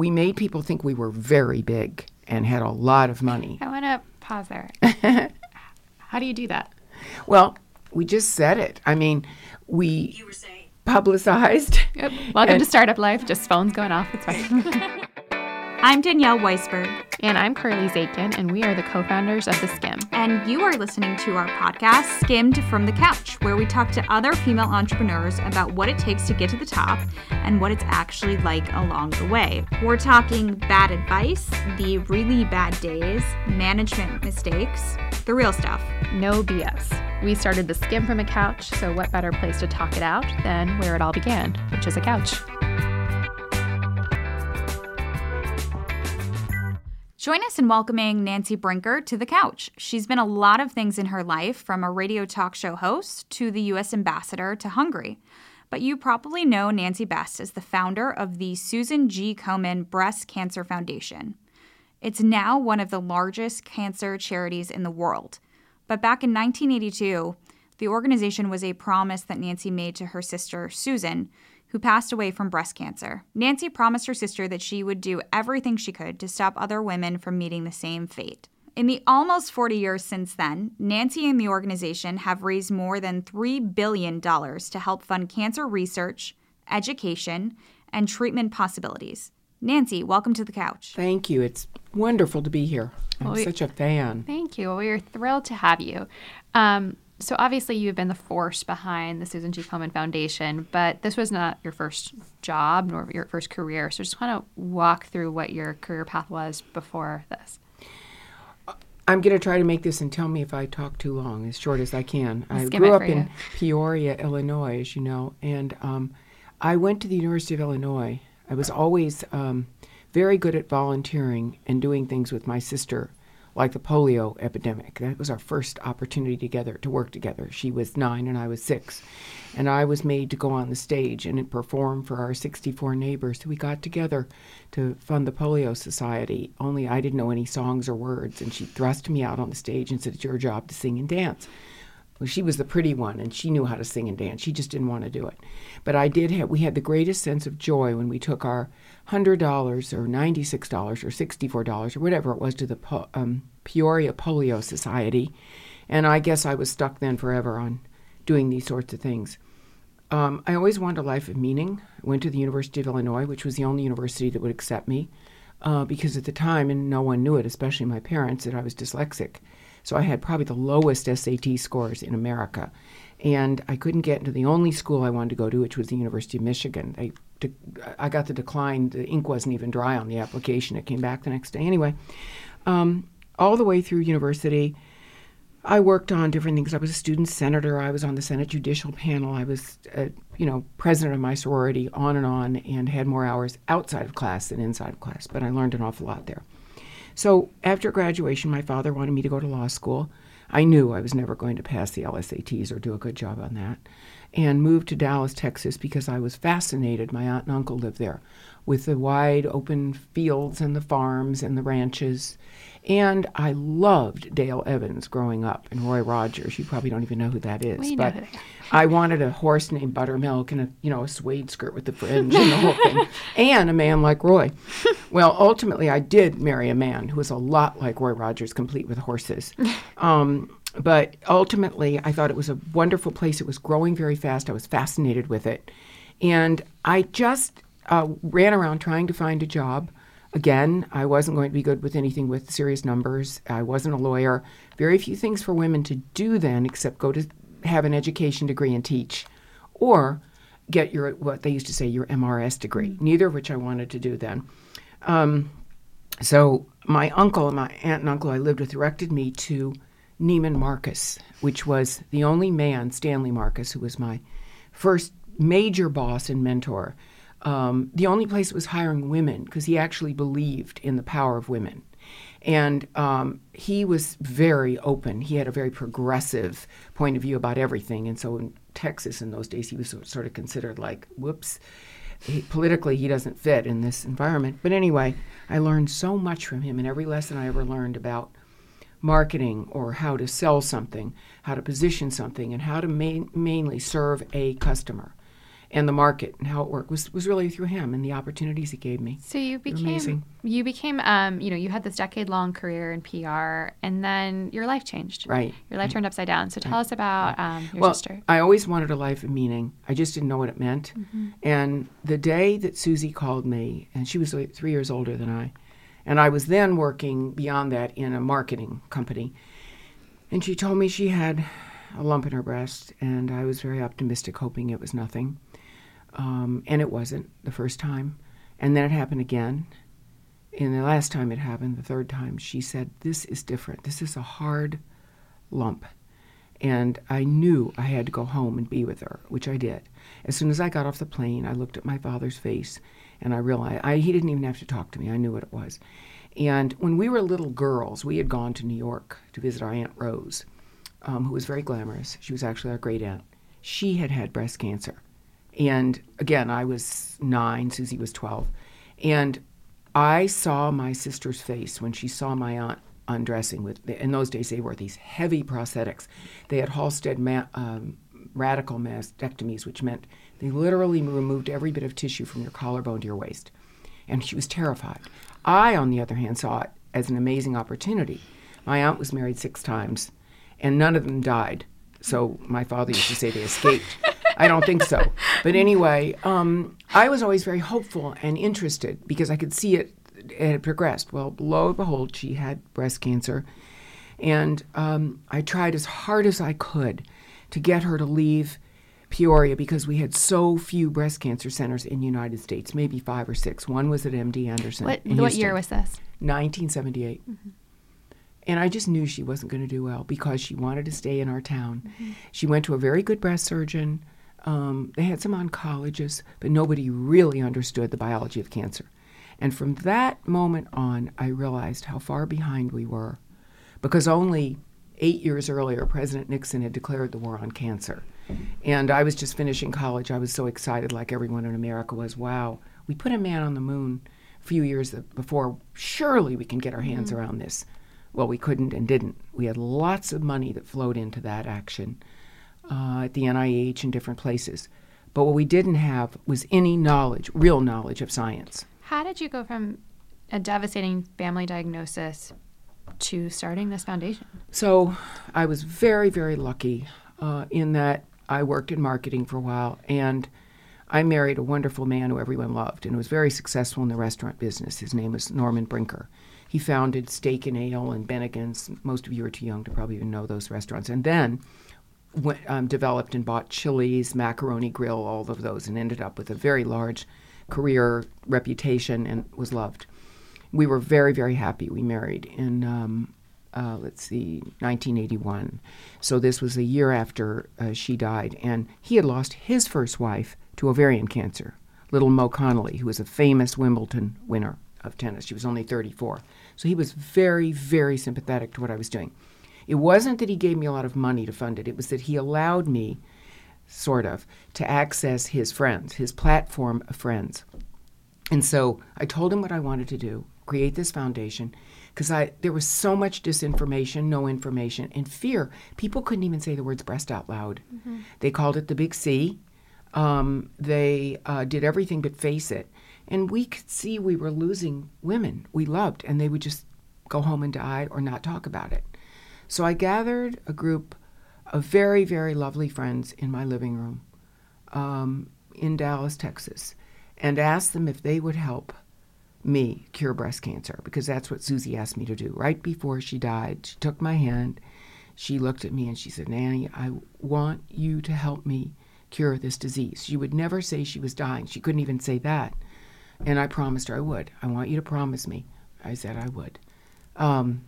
we made people think we were very big and had a lot of money. I want to pause there. How do you do that? Well, we just said it. I mean, we publicized. Yep. Welcome And- to Startup Life. Just phones going off. It's fine. I'm Danielle Weisberg, and I'm Carly Zakin, and we are the co-founders of The Skimm. and you are listening to our podcast, Skimm'd from the Couch, where we talk to other female entrepreneurs about what it takes to get to the top and what it's actually like along the way. We're talking bad advice, the really bad days, management mistakes, the real stuff. No BS. We started The Skimm from a couch, so what better place to talk it out than where it all began, which is a couch. Join us in welcoming Nancy Brinker to the couch. She's been a lot of things in her life, from a radio talk show host to the U.S. ambassador to Hungary. But you probably know Nancy best as the founder of the Susan G. Komen Breast Cancer Foundation. It's now one of the largest cancer charities in the world. But back in 1982, the organization was a promise that Nancy made to her sister, Susan, who passed away from breast cancer. Nancy promised her sister that she would do everything she could to stop other women from meeting the same fate. In the almost 40 years since then, Nancy and the organization have raised more than $3 billion to help fund cancer research, education, and treatment possibilities. Nancy, welcome to the couch. Thank you. It's wonderful to be here. I'm Well, we- such a fan. Thank you. Well, we are thrilled to have you. Um, so obviously, you've been the force behind the Susan G. Komen Foundation, but this was not your first job nor your first career. So just want to walk through what your career path was before this. I'm going to try to make this and tell me if I talk too long, as short as I can. I grew up for in. Peoria, Illinois, as you know, and um, I went to the University of Illinois. I was always um, very good at volunteering and doing things with my sister, like the polio epidemic. That was our first opportunity together to work together. She was nine and I was six. And I was made to go on the stage and perform for our 64 neighbors. We got together to fund the Polio Society, only I didn't know any songs or words. And she thrust me out on the stage and said, It's your job to sing and dance. Well, she was the pretty one, and she knew how to sing and dance. She just didn't want to do it. But I did have. We had the greatest sense of joy when we took our hundred dollars or ninety-six dollars or sixty-four dollars or whatever it was to the um, Peoria Polio Society, and I guess I was stuck then forever on doing these sorts of things. Um, I always wanted a life of meaning. I went to the University of Illinois, which was the only university that would accept me, uh, because at the time, and no one knew it, especially my parents, that I was dyslexic. So I had probably the lowest SAT scores in America. And I couldn't get into the only school I wanted to go to, which was the University of Michigan. De- I got the decline. The ink wasn't even dry on the application. It came back the next day. Anyway, um, all the way through university, I worked on different things. I was a student senator. I was on the Senate Judicial Panel. I was, uh, you know, president of my sorority, on and on, and had more hours outside of class than inside of class. But I learned an awful lot there. So after graduation, my father wanted me to go to law school. I knew I was never going to pass the LSATs or do a good job on that, and moved to Dallas, Texas, because I was fascinated. My aunt and uncle lived there, with the wide open fields and the farms and the ranches. And I loved Dale Evans growing up and Roy Rogers. You probably don't even know who that is, We but. I wanted a horse named Buttermilk and a you know a suede skirt with the fringe and the whole thing, and a man like Roy. Well, ultimately, I did marry a man who was a lot like Roy Rogers, complete with horses. Um, but ultimately, I thought it was a wonderful place. It was growing very fast. I was fascinated with it, and I just uh, ran around trying to find a job. Again, I wasn't going to be good with anything with serious numbers. I wasn't a lawyer. Very few things for women to do then, except go to have an education degree and teach, or get your what they used to say your MRS degree. Neither of which I wanted to do then. Um, so my uncle and my aunt and uncle I lived with directed me to Neiman Marcus, which was the only man, Stanley Marcus, who was my first major boss and mentor. Um, the only place was hiring women because he actually believed in the power of women. And um, he was very open. He had a very progressive point of view about everything. And so in Texas in those days, he was sort of considered like, whoops, he, politically he doesn't fit in this environment. But anyway, I learned so much from him, and every lesson I ever learned about marketing or how to sell something, how to position something, and how to main, mainly serve a customer. and the market and how it worked was, was really through him and the opportunities he gave me. So you became amazing. you became um, you know, you had this decade long career in PR and then your life changed. Right. Your life turned upside down. So tell us about um, your well, sister. I always wanted a life of meaning. I just didn't know what it meant. And the day that Susie called me, and she was like three years older than I, and I was then working beyond that in a marketing company, and she told me she had a lump in her breast, and I was very optimistic, hoping it was nothing. Um, and it wasn't the first time. And then it happened again. And the last time it happened, the third time, she said, This is different. This is a hard lump. And I knew I had to go home and be with her, which I did. As soon as I got off the plane, I looked at my father's face and I realized I, he didn't even have to talk to me. I knew what it was. And when we were little girls, we had gone to New York to visit our Aunt Rose, um, who was very glamorous. She was actually our great aunt. She had had breast cancer. And again, I was nine, Susie was 12. And I saw my sister's face when she saw my aunt undressing with in those days they wore these heavy prosthetics they had Halsted ma- um, radical mastectomies which meant they literally removed every bit of tissue from your collarbone to your waist and she was terrified i on the other hand saw it as an amazing opportunity my aunt was married six times and none of them died so my father used to say they escaped I don't think so. But anyway, um, I was always very hopeful and interested because I could see it, it had progressed. Well, lo and behold, she had breast cancer. And um, I tried as hard as I could to get her to leave Peoria because we had so few breast cancer centers in the United States, maybe five or six. One was at MD Anderson. What in what year was this? 1978. And I just knew she wasn't going to do well because she wanted to stay in our town. She went to a very good breast surgeon. Um, they had some oncologists, but nobody really understood the biology of cancer. And from that moment on, I realized how far behind we were because only eight years earlier, President Nixon had declared the war on cancer. And I was just finishing college. I was so excited, like everyone in America was. Wow, we put a man on the moon a few years before. Surely we can get our hands around this. Well, we couldn't and didn't. We had lots of money that flowed into that action uh, at the NIH and different places. But what we didn't have was any knowledge, real knowledge of science. How did you go from a devastating family diagnosis to starting this foundation? So I was very, very lucky uh, in that I worked in marketing for a while and I married a wonderful man who everyone loved and was very successful in the restaurant business. His name was Norman Brinker. He founded Steak and Ale and Bennigan's. Most of you are too young to probably even know those restaurants. And then went, um, developed and bought Chili's, Macaroni Grill, all of those, and ended up with a very large career reputation and was loved. We were very, very happy. We married in, um, uh, let's see, 1981. So this was a year after uh, she died. And he had lost his first wife to ovarian cancer, little Mo Connolly, who was a famous Wimbledon winner of tennis. She was only 34. So he was very, very sympathetic to what I was doing. It wasn't that he gave me a lot of money to fund it, it was that he allowed me, sort of, to access his friends, his platform of friends. And so I told him what I wanted to do create this foundation because I there was so much disinformation, no information, and fear. People couldn't even say the words breast out loud. They called it the big C. Um, they uh, did everything but face it. And we could see we were losing women we loved, and they would just go home and die or not talk about it. So I gathered a group of very, very lovely friends in my living room um, in Dallas, Texas, and asked them if they would help me cure breast cancer because that's what Susie asked me to do. Right before she died, she took my hand, she looked at me, and she said, Nanny, I want you to help me cure this disease. She would never say she was dying, she couldn't even say that. And I promised her I would. I want you to promise me. I said I would. Um,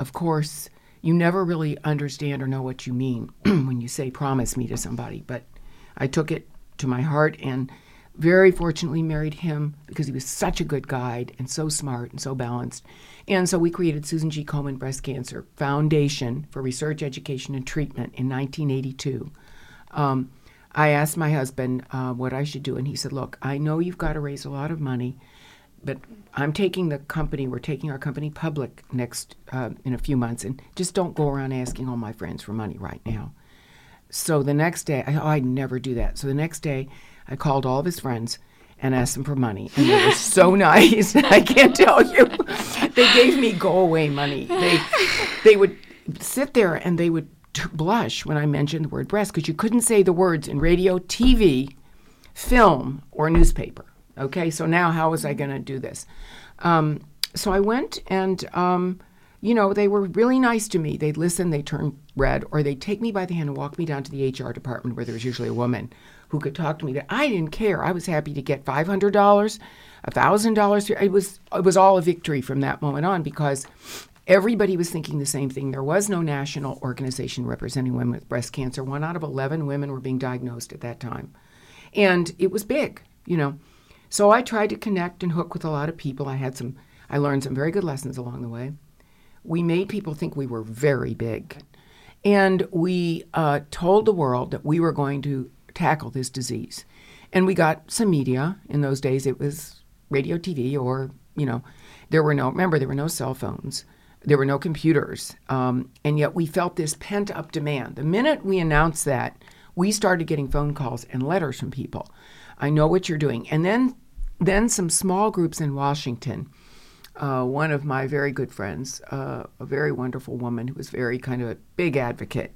of course, you never really understand or know what you mean when you say promise me to somebody, but I took it to my heart and very fortunately married him because he was such a good guide and so smart and so balanced. And so we created Susan G. Komen Breast Cancer Foundation for Research, Education, and Treatment in 1982. Um, I asked my husband uh, what I should do, and he said, Look, I know you've got to raise a lot of money, but I'm taking the company, we're taking our company public next uh, in a few months, and just don't go around asking all my friends for money right now. So the next day, I, oh, I'd never do that. So the next day, I called all of his friends and asked them for money, and they were so nice. I can't tell you. they gave me go away money. They they would sit there and they would t- blush when I mentioned the word breast because you couldn't say the words in radio, TV, film, or newspaper. Okay, so now how was I going to do this? Um, so I went and, um, you know, they were really nice to me. They'd listen, they'd turn red, or they'd take me by the hand and walk me down to the HR department where there was usually a woman who could talk to me. That I didn't care. I was happy to get five hundred dollars, thousand dollars. It was it was all a victory from that moment on because everybody was thinking the same thing. There was no national organization representing women with breast cancer. One out of eleven women were being diagnosed at that time, and it was big, you know. So I tried to connect and hook with a lot of people. I had some, I learned some very good lessons along the way. We made people think we were very big. And we uh, told the world that we were going to tackle this disease. And we got some media. In those days, it was radio, TV, or, you know, there were no, remember, there were no cell phones, there were no computers. Um, and yet we felt this pent up demand. The minute we announced that, we started getting phone calls and letters from people I know what you're doing. And then, then some small groups in Washington. Uh, one of my very good friends, uh, a very wonderful woman who was very kind of a big advocate,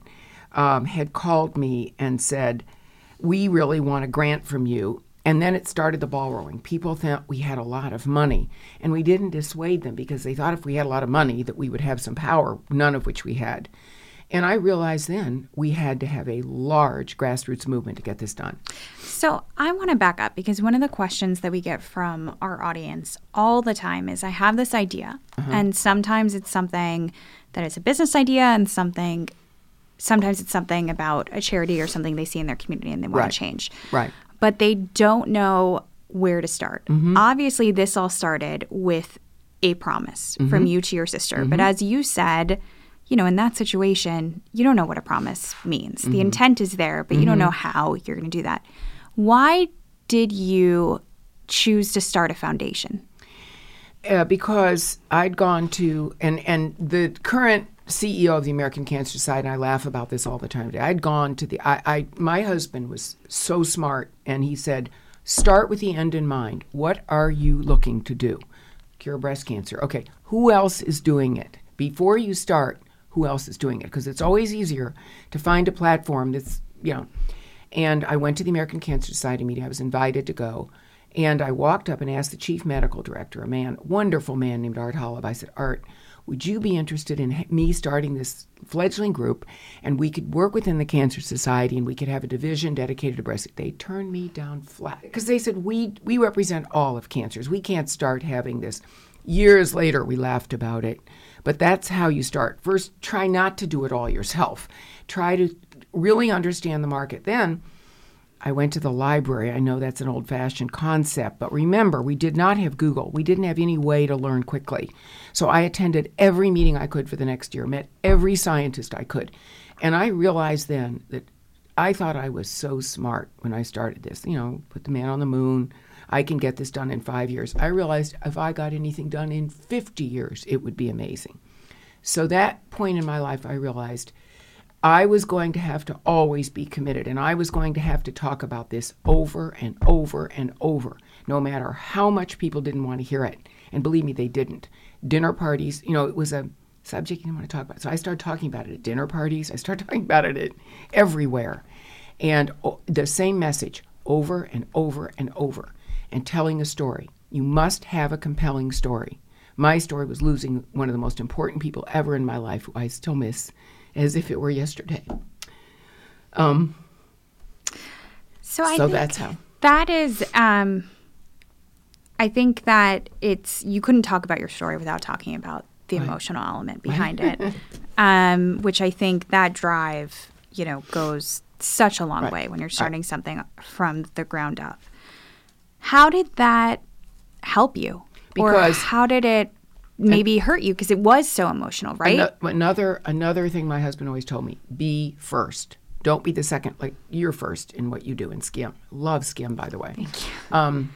um, had called me and said, "We really want a grant from you." And then it started the ball rolling. People thought we had a lot of money, and we didn't dissuade them because they thought if we had a lot of money that we would have some power, none of which we had. And I realized then we had to have a large grassroots movement to get this done. So I want to back up because one of the questions that we get from our audience all the time is I have this idea, uh-huh. and sometimes it's something that is a business idea, and something, sometimes it's something about a charity or something they see in their community and they want right. to change. Right. But they don't know where to start. Mm-hmm. Obviously, this all started with a promise mm-hmm. from you to your sister. Mm-hmm. But as you said, you know, in that situation, you don't know what a promise means. Mm-hmm. The intent is there, but mm-hmm. you don't mm-hmm. know how you're going to do that. Why did you choose to start a foundation? Uh, because I'd gone to, and, and the current CEO of the American Cancer Society, and I laugh about this all the time. I'd gone to the, I, I, my husband was so smart, and he said, start with the end in mind. What are you looking to do? Cure breast cancer. Okay, who else is doing it? Before you start, who else is doing it because it's always easier to find a platform that's you know and i went to the american cancer society meeting i was invited to go and i walked up and asked the chief medical director a man wonderful man named Art Holleb i said art would you be interested in me starting this fledgling group and we could work within the cancer society and we could have a division dedicated to breast they turned me down flat because they said we we represent all of cancers we can't start having this years later we laughed about it but that's how you start. First, try not to do it all yourself. Try to really understand the market. Then, I went to the library. I know that's an old fashioned concept, but remember, we did not have Google. We didn't have any way to learn quickly. So I attended every meeting I could for the next year, met every scientist I could. And I realized then that I thought I was so smart when I started this. You know, put the man on the moon, I can get this done in five years. I realized if I got anything done in 50 years, it would be amazing. So that point in my life, I realized I was going to have to always be committed, and I was going to have to talk about this over and over and over, no matter how much people didn't want to hear it. And believe me, they didn't. Dinner parties, you know, it was a subject you didn't want to talk about. So I started talking about it at dinner parties. I started talking about it everywhere. And the same message over and over and over and telling a story. You must have a compelling story. My story was losing one of the most important people ever in my life, who I still miss as if it were yesterday. Um, so I so that's how. That is, um, I think that it's you couldn't talk about your story without talking about the right. emotional element behind right. it, um, which I think that drive, you know, goes such a long right. way when you're starting something from the ground up. How did that help you? Because or how did it maybe hurt you because it was so emotional, right? Another another thing my husband always told me: be first. Don't be the second. Like you're first in what you do in Skimm. Love Skimm, by the way. Thank you. Um,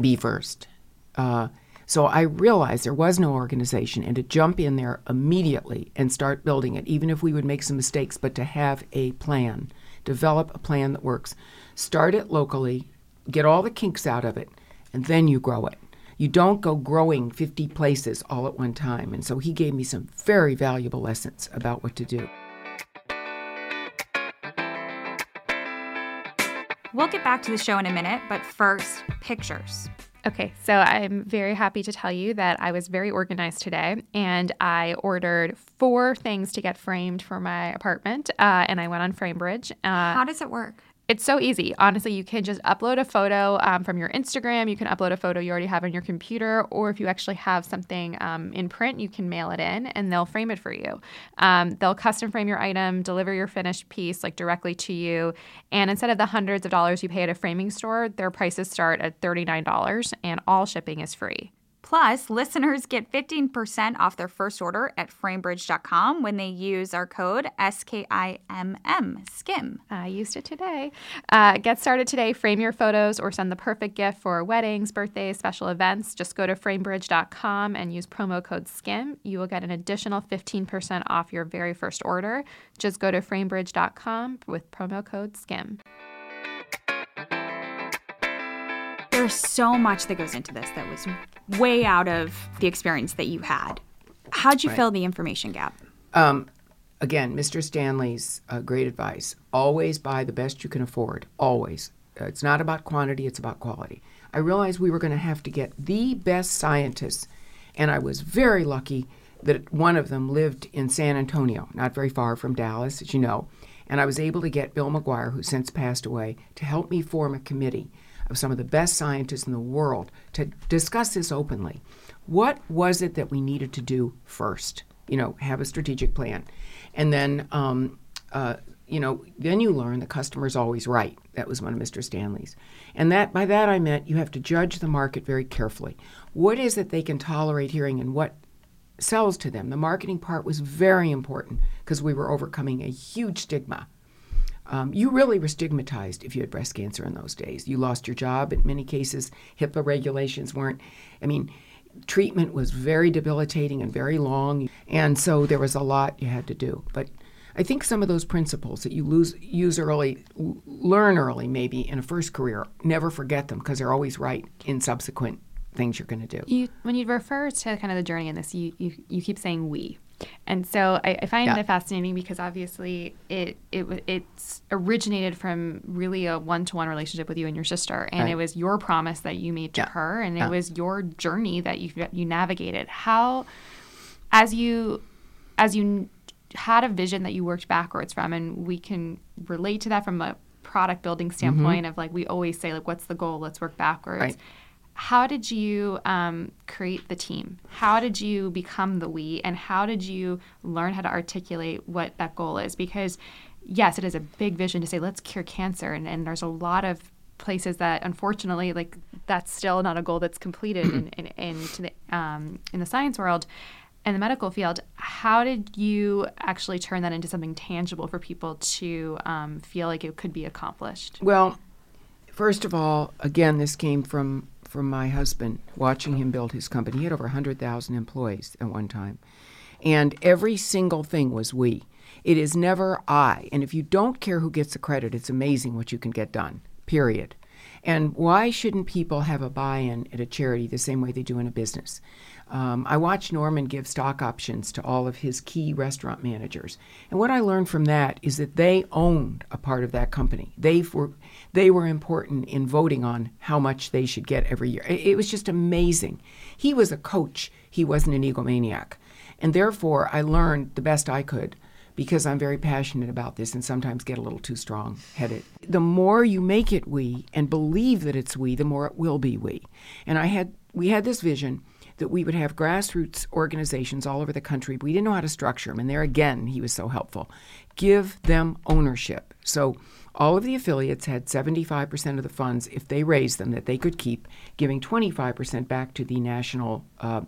be first. Uh, so I realized there was no organization, and to jump in there immediately and start building it, even if we would make some mistakes, but to have a plan develop a plan that works. Start it locally, get all the kinks out of it, and then you grow it. You don't go growing 50 places all at one time. And so he gave me some very valuable lessons about what to do. We'll get back to the show in a minute, but first, pictures. Okay, so I'm very happy to tell you that I was very organized today and I ordered four things to get framed for my apartment uh, and I went on FrameBridge. Uh, How does it work? It's so easy. Honestly, you can just upload a photo um, from your Instagram. You can upload a photo you already have on your computer, or if you actually have something um, in print, you can mail it in and they'll frame it for you. Um, they'll custom frame your item, deliver your finished piece like directly to you. And instead of the hundreds of dollars you pay at a framing store, their prices start at $39 and all shipping is free. Plus, listeners get 15% off their first order at framebridge.com when they use our code SKIMM, SKIM. I used it today. Uh, get started today. Frame your photos or send the perfect gift for weddings, birthdays, special events. Just go to framebridge.com and use promo code SKIM. You will get an additional 15% off your very first order. Just go to framebridge.com with promo code SKIM. There's so much that goes into this that was way out of the experience that you had. How'd you right. fill the information gap? Um, again, Mr. Stanley's uh, great advice always buy the best you can afford. Always. Uh, it's not about quantity, it's about quality. I realized we were going to have to get the best scientists, and I was very lucky that one of them lived in San Antonio, not very far from Dallas, as you know. And I was able to get Bill McGuire, who since passed away, to help me form a committee of some of the best scientists in the world to discuss this openly. What was it that we needed to do first? You know, have a strategic plan. And then, um, uh, you know, then you learn the customer is always right. That was one of Mr. Stanley's. And that by that I meant you have to judge the market very carefully. What is it they can tolerate hearing and what sells to them? The marketing part was very important because we were overcoming a huge stigma um, you really were stigmatized if you had breast cancer in those days. You lost your job. In many cases, HIPAA regulations weren't, I mean, treatment was very debilitating and very long. And so there was a lot you had to do. But I think some of those principles that you lose, use early, learn early, maybe in a first career, never forget them because they're always right in subsequent things you're going to do. You, when you refer to kind of the journey in this, you, you, you keep saying we. And so I, I find yeah. it fascinating because obviously it, it it's originated from really a one to one relationship with you and your sister, and right. it was your promise that you made to yeah. her, and yeah. it was your journey that you you navigated. How, as you, as you had a vision that you worked backwards from, and we can relate to that from a product building mm-hmm. standpoint mm-hmm. of like we always say like what's the goal let's work backwards right how did you um, create the team? How did you become the we? And how did you learn how to articulate what that goal is? Because, yes, it is a big vision to say, let's cure cancer. And, and there's a lot of places that, unfortunately, like that's still not a goal that's completed in, in, in, the, um, in the science world and the medical field. How did you actually turn that into something tangible for people to um, feel like it could be accomplished? Well, first of all, again, this came from from my husband watching him build his company. He had over 100,000 employees at one time. And every single thing was we. It is never I. And if you don't care who gets the credit, it's amazing what you can get done, period. And why shouldn't people have a buy in at a charity the same way they do in a business? Um, I watched Norman give stock options to all of his key restaurant managers. And what I learned from that is that they owned a part of that company. They were, they were important in voting on how much they should get every year. It, it was just amazing. He was a coach, he wasn't an egomaniac. And therefore, I learned the best I could because I'm very passionate about this and sometimes get a little too strong headed. The more you make it we and believe that it's we, the more it will be we. And I had we had this vision that we would have grassroots organizations all over the country. We didn't know how to structure them, and there again, he was so helpful. Give them ownership. So all of the affiliates had 75% of the funds, if they raised them, that they could keep, giving 25% back to the National uh,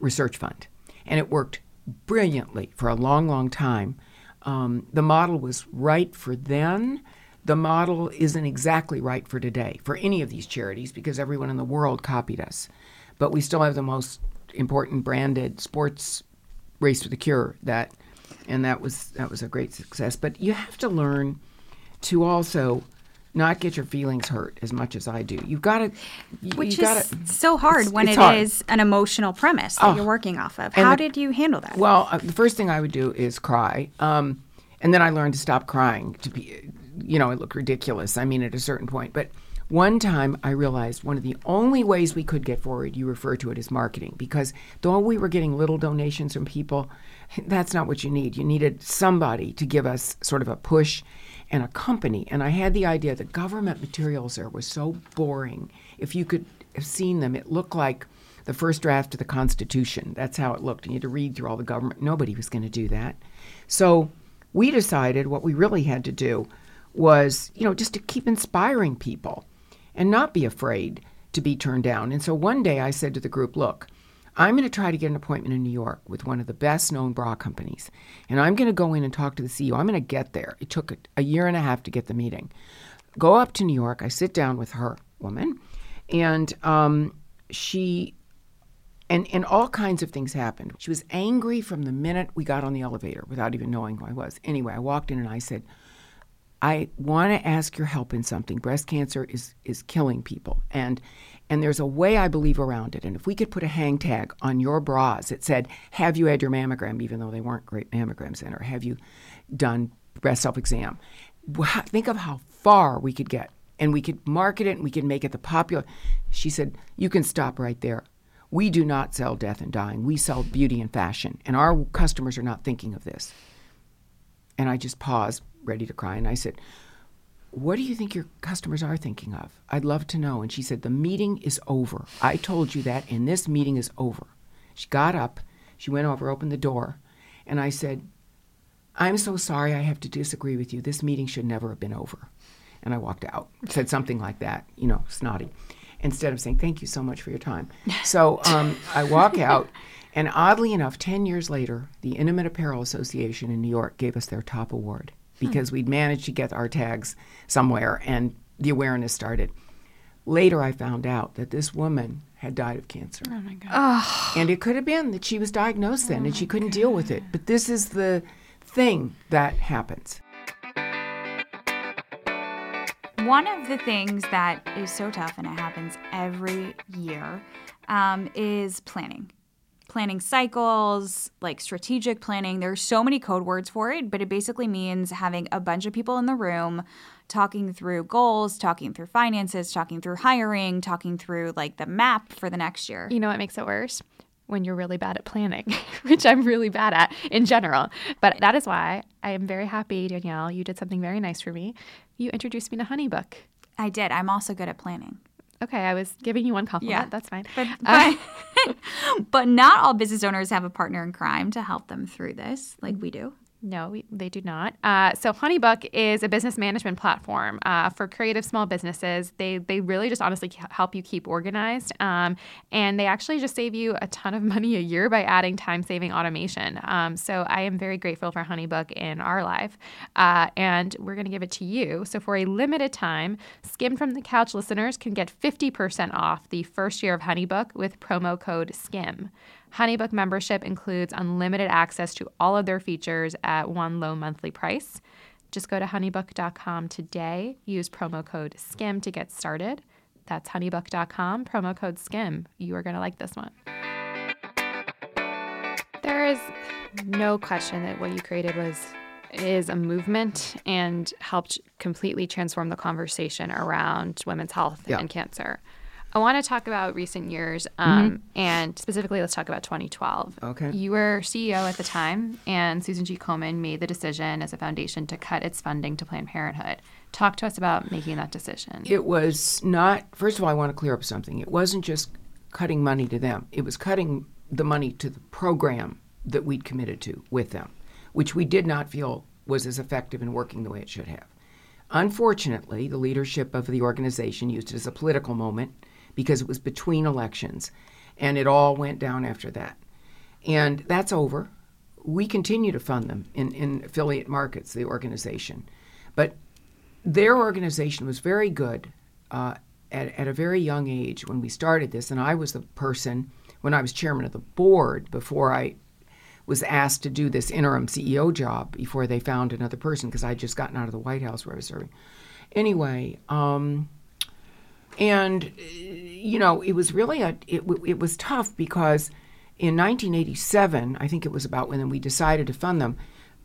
Research Fund. And it worked brilliantly for a long, long time. Um, the model was right for then. The model isn't exactly right for today for any of these charities because everyone in the world copied us but we still have the most important branded sports race for the cure that and that was that was a great success but you have to learn to also not get your feelings hurt as much as I do. You've got to, you, Which you is gotta, so hard it's- when it's it is hard. an emotional premise that Oh. you're working off of. And How the- did you handle that? Well, uh, the first thing I would do is cry, um, and then I learned to stop crying. To be, you know, it looked ridiculous. I mean, at a certain point, but one time I realized one of the only ways we could get forward. You refer to it as marketing because though we were getting little donations from people, that's not what you need. You needed somebody to give us sort of a push and a company. And I had the idea that government materials there was so boring. If you could have seen them, it looked like the first draft of the Constitution. That's how it looked. You had to read through all the government. Nobody was going to do that. So we decided what we really had to do was, you know, just to keep inspiring people and not be afraid to be turned down. And so one day I said to the group, look, I'm going to try to get an appointment in New York with one of the best known bra companies. And I'm going to go in and talk to the CEO. I'm going to get there. It took a, a year and a half to get the meeting. Go up to New York. I sit down with her, woman, and um, she and and all kinds of things happened. She was angry from the minute we got on the elevator without even knowing who I was. Anyway, I walked in and I said, I want to ask your help in something. Breast cancer is is killing people, and and there's a way I believe around it. And if we could put a hang tag on your bras that said, "Have you had your mammogram?" even though they weren't great mammograms then, or "Have you done breast self exam?" Think of how far we could get, and we could market it, and we could make it the popular. She said, "You can stop right there." We do not sell death and dying. We sell beauty and fashion, and our customers are not thinking of this. And I just paused, ready to cry, and I said, What do you think your customers are thinking of? I'd love to know. And she said, The meeting is over. I told you that, and this meeting is over. She got up, she went over, opened the door, and I said, I'm so sorry I have to disagree with you. This meeting should never have been over. And I walked out, said something like that, you know, snotty, instead of saying, Thank you so much for your time. So um, I walk out, and oddly enough, 10 years later, the Intimate Apparel Association in New York gave us their top award because we'd managed to get our tags somewhere and the awareness started. Later, I found out that this woman had died of cancer. Oh my god. And it could have been that she was diagnosed then and she couldn't deal with it. But this is the thing that happens. One of the things that is so tough, and it happens every year, um, is planning. Planning cycles, like strategic planning. There's so many code words for it, but it basically means having a bunch of people in the room talking through goals, talking through finances, talking through hiring, talking through like the map for the next year. You know what makes it worse? When you're really bad at planning, which I'm really bad at in general. But that is why I am very happy, Danielle. You did something very nice for me. You introduced me to Honeybook. I did. I'm also good at planning. Okay, I was giving you one compliment. Yeah. That's fine. But, Uh, but, but not all business owners have a partner in crime to help them through this, like we do. No, we, they do not. Uh, so HoneyBook is a business management platform uh, for creative small businesses. They they really just honestly help you keep organized, um, and they actually just save you a ton of money a year by adding time saving automation. Um, so I am very grateful for HoneyBook in our life, uh, and we're going to give it to you. So for a limited time, Skimm from the Couch listeners can get fifty percent off the first year of HoneyBook with promo code SKIM. HoneyBook membership includes unlimited access to all of their features at one low monthly price. Just go to honeybook.com today, use promo code SKIM to get started. That's honeybook.com, promo code SKIM. You are going to like this one. There is no question that what you created was is a movement and helped completely transform the conversation around women's health Yeah. and cancer. I want to talk about recent years, um, and specifically, let's talk about 2012. Okay. You were CEO at the time, and Susan G. Komen made the decision as a foundation to cut its funding to Planned Parenthood. Talk to us about making that decision. It was not, first of all, I want to clear up something. It wasn't just cutting money to them, it was cutting the money to the program that we'd committed to with them, which we did not feel was as effective in working the way it should have. Unfortunately, the leadership of the organization used it as a political moment because it was between elections, and it all went down after that. And that's over. We continue to fund them in, in affiliate markets, the organization. But their organization was very good uh, at, at a very young age when we started this, and I was the person when I was chairman of the board before I was asked to do this interim CEO job before they found another person because I'd just gotten out of the White House where I was serving. Anyway, um, and you know, it was really a it, it was tough because in 1987, I think it was about when we decided to fund them.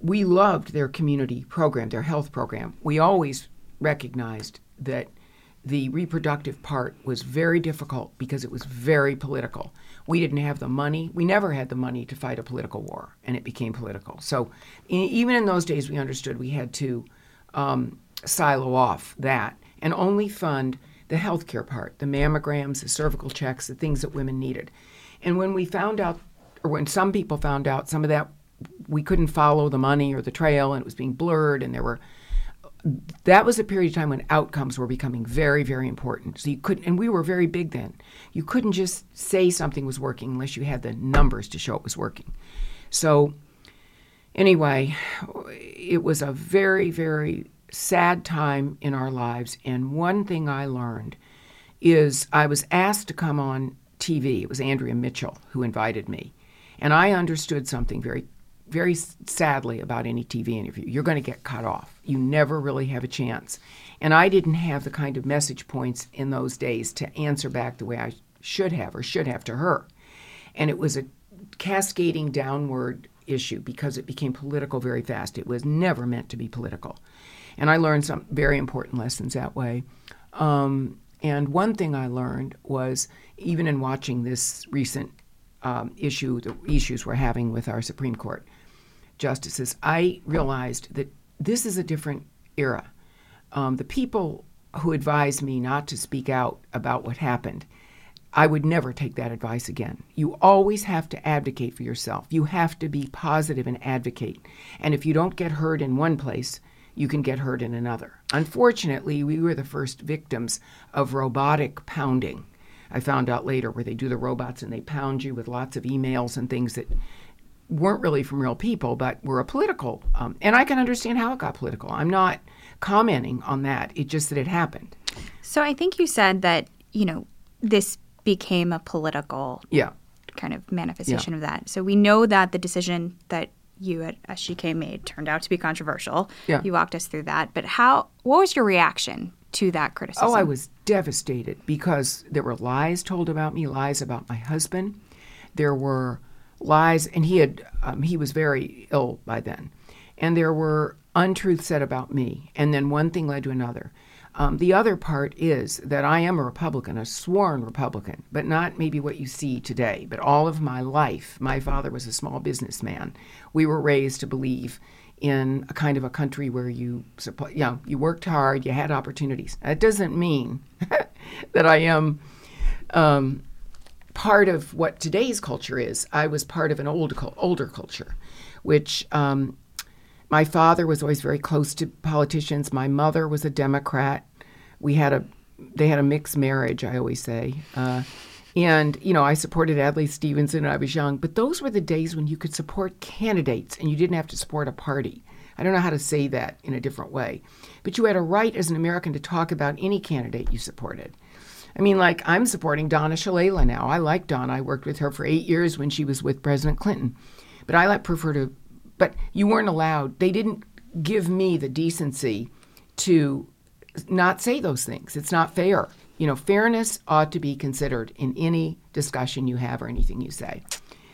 We loved their community program, their health program. We always recognized that the reproductive part was very difficult because it was very political. We didn't have the money. We never had the money to fight a political war, and it became political. So, even in those days, we understood we had to um, silo off that and only fund the healthcare part, the mammograms, the cervical checks, the things that women needed. And when we found out, or when some people found out, some of that we couldn't follow the money or the trail, and it was being blurred, and there were that was a period of time when outcomes were becoming very, very important. So you couldn't, and we were very big then. You couldn't just say something was working unless you had the numbers to show it was working. So, anyway, it was a very, very sad time in our lives. And one thing I learned is I was asked to come on TV. It was Andrea Mitchell who invited me. And I understood something very very sadly about any TV interview. You're going to get cut off. You never really have a chance. And I didn't have the kind of message points in those days to answer back the way I should have or should have to her. And it was a cascading downward issue because it became political very fast. It was never meant to be political. And I learned some very important lessons that way. Um, and one thing I learned was even in watching this recent um, issue, the issues we're having with our Supreme Court, justices, I realized that this is a different era. Um, the people who advised me not to speak out about what happened, I would never take that advice again. You always have to advocate for yourself. You have to be positive and advocate. And if you don't get heard in one place, you can get hurt in another. Unfortunately, we were the first victims of robotic pounding. I found out later where they do the robots and they pound you with lots of emails and things that weren't really from real people, but were a political. Um, and I can understand how it got political. I'm not commenting on that. It's just that it happened. So I think you said that you know this became a political yeah kind of manifestation yeah. of that. So we know that the decision that you at SGK made turned out to be controversial. Yeah. You walked us through that, but how? What was your reaction to that criticism? Oh, I was devastated because there were lies told about me, lies about my husband. There were lies, and he had um, he was very ill by then, and there were untruths said about me, and then one thing led to another. Um, the other part is that I am a Republican, a sworn Republican, but not maybe what you see today. But all of my life, my father was a small businessman. We were raised to believe in a kind of a country where you, you know, you worked hard, you had opportunities. That doesn't mean that I am um, part of what today's culture is. I was part of an old older culture, which um, my father was always very close to politicians. My mother was a Democrat. We had a they had a mixed marriage. I always say. Uh, and, you know, I supported Adlai Stevenson when I was young, but those were the days when you could support candidates and you didn't have to support a party. I don't know how to say that in a different way. But you had a right as an American to talk about any candidate you supported. I mean, like, I'm supporting Donna Shalala now. I like Donna. I worked with her for eight years when she was with President Clinton. But I like prefer to, but you weren't allowed, they didn't give me the decency to not say those things. It's not fair. You know, fairness ought to be considered in any discussion you have or anything you say.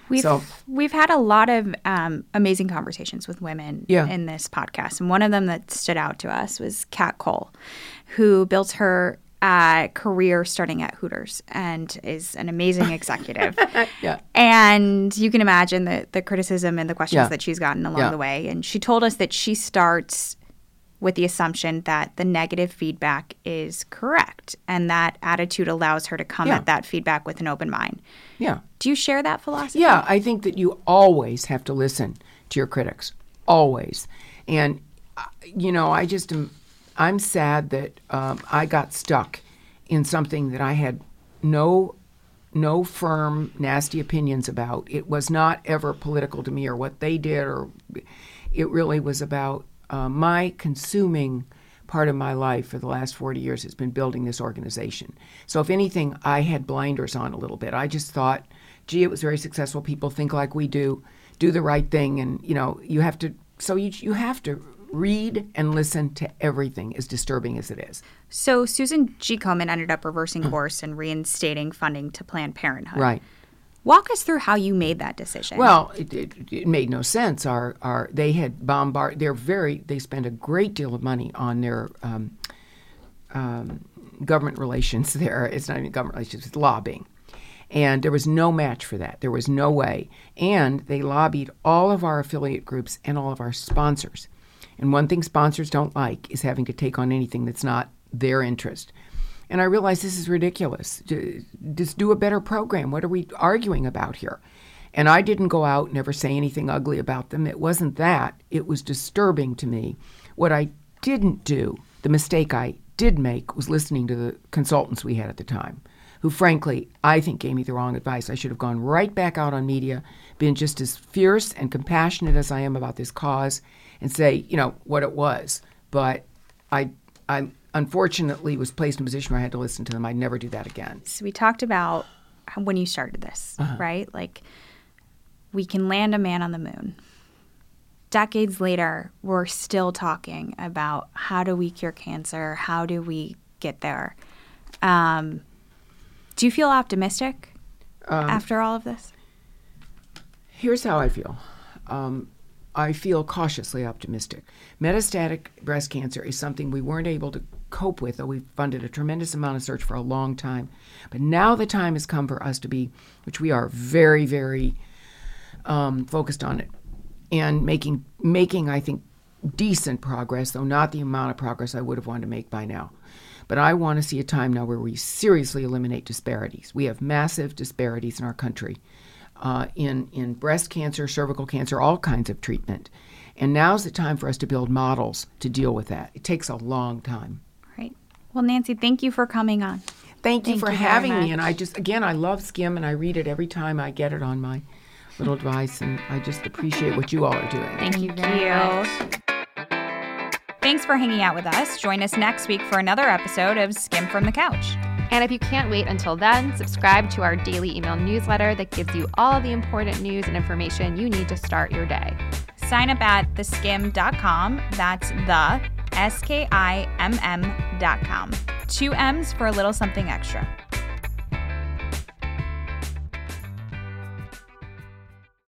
We've so, we've had a lot of um, amazing conversations with women yeah. in this podcast, and one of them that stood out to us was Kat Cole, who built her uh, career starting at Hooters and is an amazing executive. yeah. And you can imagine the, the criticism and the questions yeah. that she's gotten along yeah. the way. And she told us that she starts with the assumption that the negative feedback is correct and that attitude allows her to come yeah. at that feedback with an open mind. Yeah. Do you share that philosophy? Yeah, I think that you always have to listen to your critics. Always. And, uh, you know, I just am I'm sad that um, I got stuck in something that I had no no firm nasty opinions about. It was not ever political to me or what they did, or it really was about uh, my consuming part of my life for the last 40 years has been building this organization. So if anything, I had blinders on a little bit. I just thought gee, it was very successful. People think like we do, do the right thing, and you know, you have to. So you you have to read and listen to everything, as disturbing as it is. So Susan G. Komen ended up reversing course and reinstating funding to Planned Parenthood. Right. Walk us through how you made that decision. Well, it, it, it made no sense. Our, our they had bombarded. They're very. They spend a great deal of money on their um, um, government relations. There, it's not even government relations. It's lobbying, and there was no match for that. There was no way. And they lobbied all of our affiliate groups and all of our sponsors. And one thing sponsors don't like is having to take on anything that's not their interest. And I realized this is ridiculous. Just do a better program. What are we arguing about here? And I didn't go out and ever say anything ugly about them. It wasn't that. It was disturbing to me. What I didn't do, the mistake I did make, was listening to the consultants we had at the time, who, frankly, I think gave me the wrong advice. I should have gone right back out on media, been just as fierce and compassionate as I am about this cause, and say, you know, what it was. But I, I unfortunately was placed in a position where I had to listen to them. I'd never do that again. So we talked about when you started this, uh-huh. right? Like we can land a man on the moon. Decades later, we're still talking about how do we cure cancer? How do we get there? Um, do you feel optimistic um, after all of this? Here's how I feel. Um, I feel cautiously optimistic. Metastatic breast cancer is something we weren't able to cope with, though we've funded a tremendous amount of search for a long time. But now the time has come for us to be, which we are very, very um, focused on it, and making making I think decent progress, though not the amount of progress I would have wanted to make by now. But I want to see a time now where we seriously eliminate disparities. We have massive disparities in our country uh, in in breast cancer, cervical cancer, all kinds of treatment. And now's the time for us to build models to deal with that. It takes a long time. Right. Well, Nancy, thank you for coming on. Thank you thank for you having me. And I just, again, I love Skimm and I read it every time I get it on my little device. And I just appreciate what you all are doing. Thank, thank you very much. Thanks for hanging out with us. Join us next week for another episode of Skimm'd from the Couch. And if you can't wait until then, subscribe to our daily email newsletter that gives you all the important news and information you need to start your day. Sign up at theskimm.com. That's the S K I M M dot com. Two M's for a little something extra.